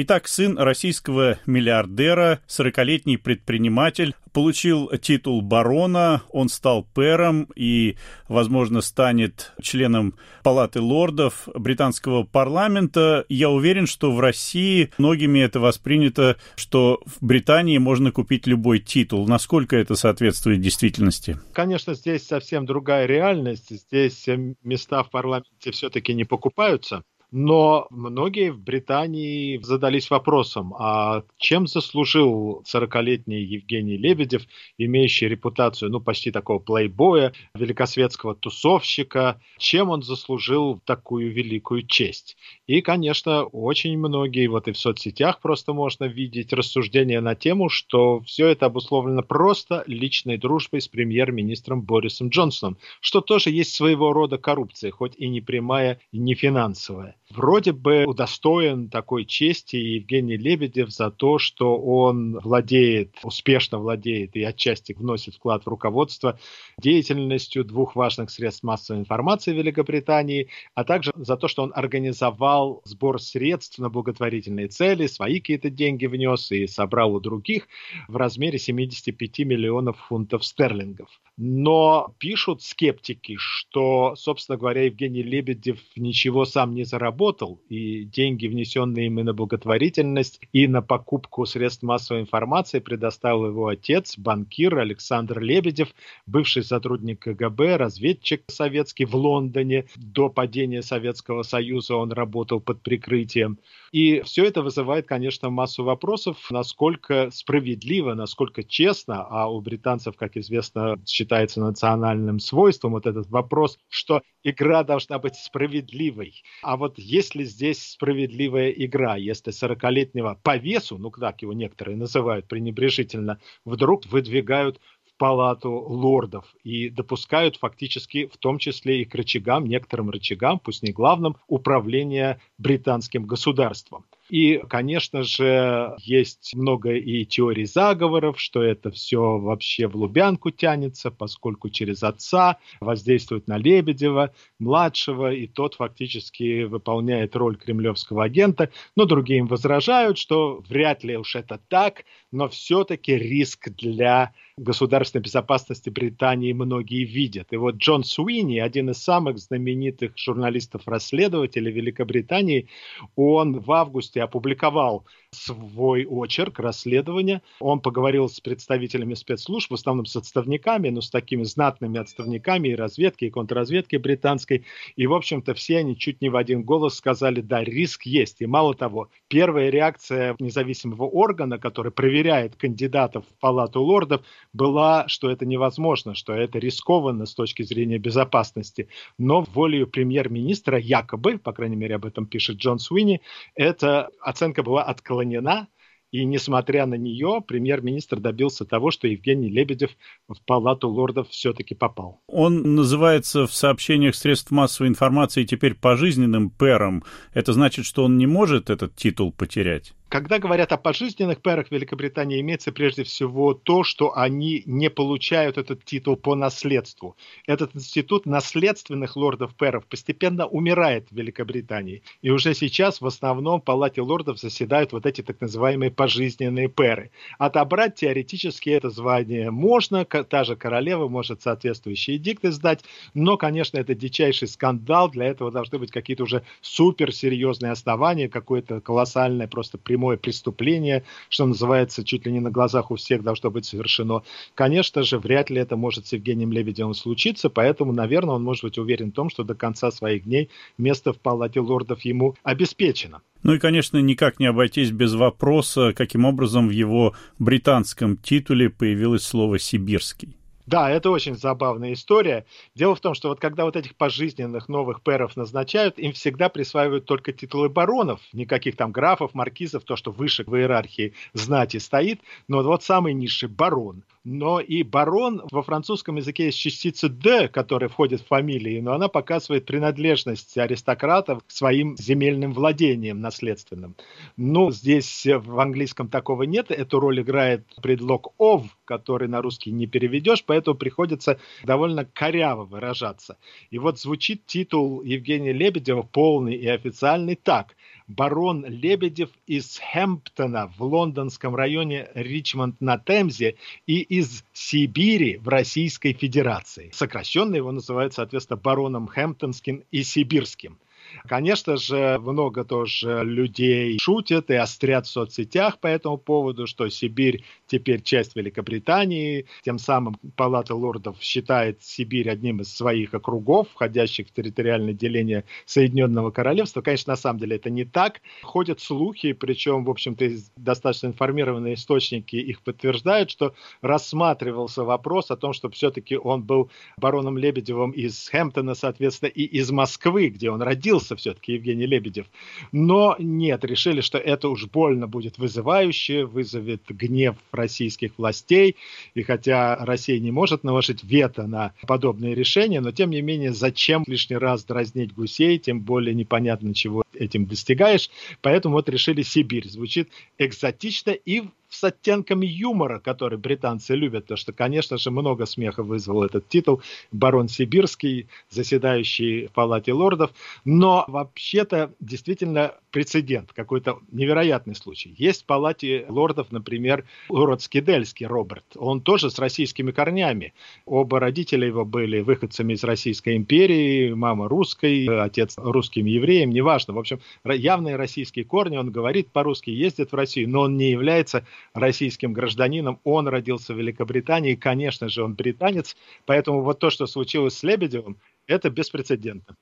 Итак, сын российского миллиардера, 40-летний предприниматель, получил титул барона, он стал пэром и, возможно, станет членом Палаты лордов британского парламента. Я уверен, что в России многими это воспринято, что в Британии можно купить любой титул. Насколько это соответствует действительности? Конечно, здесь совсем другая реальность. Здесь места в парламенте все-таки не покупаются. Но многие в Британии задались вопросом, а чем заслужил 40-летний Евгений Лебедев, имеющий репутацию, ну, почти такого плейбоя, великосветского тусовщика, чем он заслужил такую великую честь? И, конечно, очень многие, вот и в соцсетях просто можно видеть рассуждения на тему, что все это обусловлено просто личной дружбой с премьер-министром Борисом Джонсоном, что тоже есть своего рода коррупция, хоть и не прямая, и не финансовая. Вроде бы удостоен такой чести Евгений Лебедев за то, что он владеет, успешно владеет и отчасти вносит вклад в руководство деятельностью двух важных средств массовой информации Великобритании, а также за то, что он организовал сбор средств на благотворительные цели, свои какие-то деньги внес и собрал у других в размере 75 миллионов фунтов стерлингов. Но пишут скептики, что, собственно говоря, Евгений Лебедев ничего сам не заработал, и деньги, внесенные им и на благотворительность, и на покупку средств массовой информации предоставил его отец, банкир Александр Лебедев, бывший сотрудник КГБ, разведчик советский в Лондоне. До падения Советского Союза он работал под прикрытием. И все это вызывает, конечно, массу вопросов, насколько справедливо, насколько честно, а у британцев, как известно, считается национальным свойством вот этот вопрос, что игра должна быть справедливой. А вот есть ли здесь справедливая игра, если 40-летнего по весу, ну как его некоторые называют пренебрежительно, вдруг выдвигают палату лордов и допускают фактически в том числе и к рычагам, некоторым рычагам, пусть не главным, управления британским государством. И, конечно же, есть много и теорий заговоров, что это все вообще в Лубянку тянется, поскольку через отца воздействует на Лебедева, младшего, и тот фактически выполняет роль кремлевского агента. Но другие им возражают, что вряд ли уж это так, но все-таки риск для государственной безопасности Британии многие видят. И вот Джон Суини, один из самых знаменитых журналистов-расследователей Великобритании, он в августе опубликовал свой очерк расследования. Он поговорил с представителями спецслужб, в основном с отставниками, но с такими знатными отставниками и разведки, и контрразведки британской. И, в общем-то, все они чуть не в один голос сказали, да, риск есть. И мало того, первая реакция независимого органа, который проверяет кандидатов в Палату лордов, была, что это невозможно, что это рискованно с точки зрения безопасности. Но волею премьер-министра якобы, по крайней мере об этом пишет Джон Суини, эта оценка была отклонена, и несмотря на нее, премьер-министр добился того, что Евгений Лебедев в палату лордов все-таки попал. Он называется в сообщениях средств массовой информации теперь пожизненным пэром. Это значит, что он не может этот титул потерять? Когда говорят о пожизненных пэрах Великобритании, имеется прежде всего то, что они не получают этот титул по наследству. Этот институт наследственных лордов-пэров постепенно умирает в Великобритании. И уже сейчас в основном в Палате лордов заседают вот эти так называемые пожизненные пэры. Отобрать теоретически это звание можно, та же королева может соответствующие эдикты сдать, но, конечно, это дичайший скандал, для этого должны быть какие-то уже суперсерьезные основания, какое-то колоссальное просто прямое прямое преступление, что называется, чуть ли не на глазах у всех должно быть совершено. Конечно же, вряд ли это может с Евгением Лебедевым случиться, поэтому, наверное, он может быть уверен в том, что до конца своих дней место в палате лордов ему обеспечено. Ну и, конечно, никак не обойтись без вопроса, каким образом в его британском титуле появилось слово «сибирский». Да, это очень забавная история. Дело в том, что вот когда вот этих пожизненных новых пэров назначают, им всегда присваивают только титулы баронов, никаких там графов, маркизов, то, что выше в иерархии знати стоит, но вот самый низший барон – но и барон во французском языке есть частица «д», которая входит в фамилии, но она показывает принадлежность аристократов к своим земельным владениям наследственным. Ну, здесь в английском такого нет, эту роль играет предлог «ов», который на русский не переведешь, поэтому приходится довольно коряво выражаться. И вот звучит титул Евгения Лебедева полный и официальный так – барон Лебедев из Хэмптона в лондонском районе Ричмонд на Темзе и из Сибири в Российской Федерации. Сокращенно его называют, соответственно, бароном Хэмптонским и Сибирским. Конечно же, много тоже людей шутят и острят в соцсетях по этому поводу, что Сибирь теперь часть Великобритании. Тем самым Палата лордов считает Сибирь одним из своих округов, входящих в территориальное деление Соединенного Королевства. Конечно, на самом деле это не так. Ходят слухи, причем, в общем-то, достаточно информированные источники их подтверждают, что рассматривался вопрос о том, что все-таки он был бароном Лебедевым из Хэмптона, соответственно, и из Москвы, где он родился согласился все-таки Евгений Лебедев. Но нет, решили, что это уж больно будет вызывающе, вызовет гнев российских властей. И хотя Россия не может наложить вето на подобные решения, но тем не менее, зачем лишний раз дразнить гусей, тем более непонятно, чего этим достигаешь. Поэтому вот решили Сибирь. Звучит экзотично и с оттенками юмора, который британцы любят, потому что, конечно же, много смеха вызвал этот титул. Барон Сибирский, заседающий в Палате лордов. Но вообще-то действительно прецедент, какой-то невероятный случай. Есть в Палате лордов, например, лорд Скидельский Роберт. Он тоже с российскими корнями. Оба родителя его были выходцами из Российской империи, мама русской, отец русским евреем, неважно. В общем, явные российские корни. Он говорит по-русски, ездит в Россию, но он не является российским гражданином. Он родился в Великобритании, конечно же, он британец. Поэтому вот то, что случилось с Лебедевым, это беспрецедентно.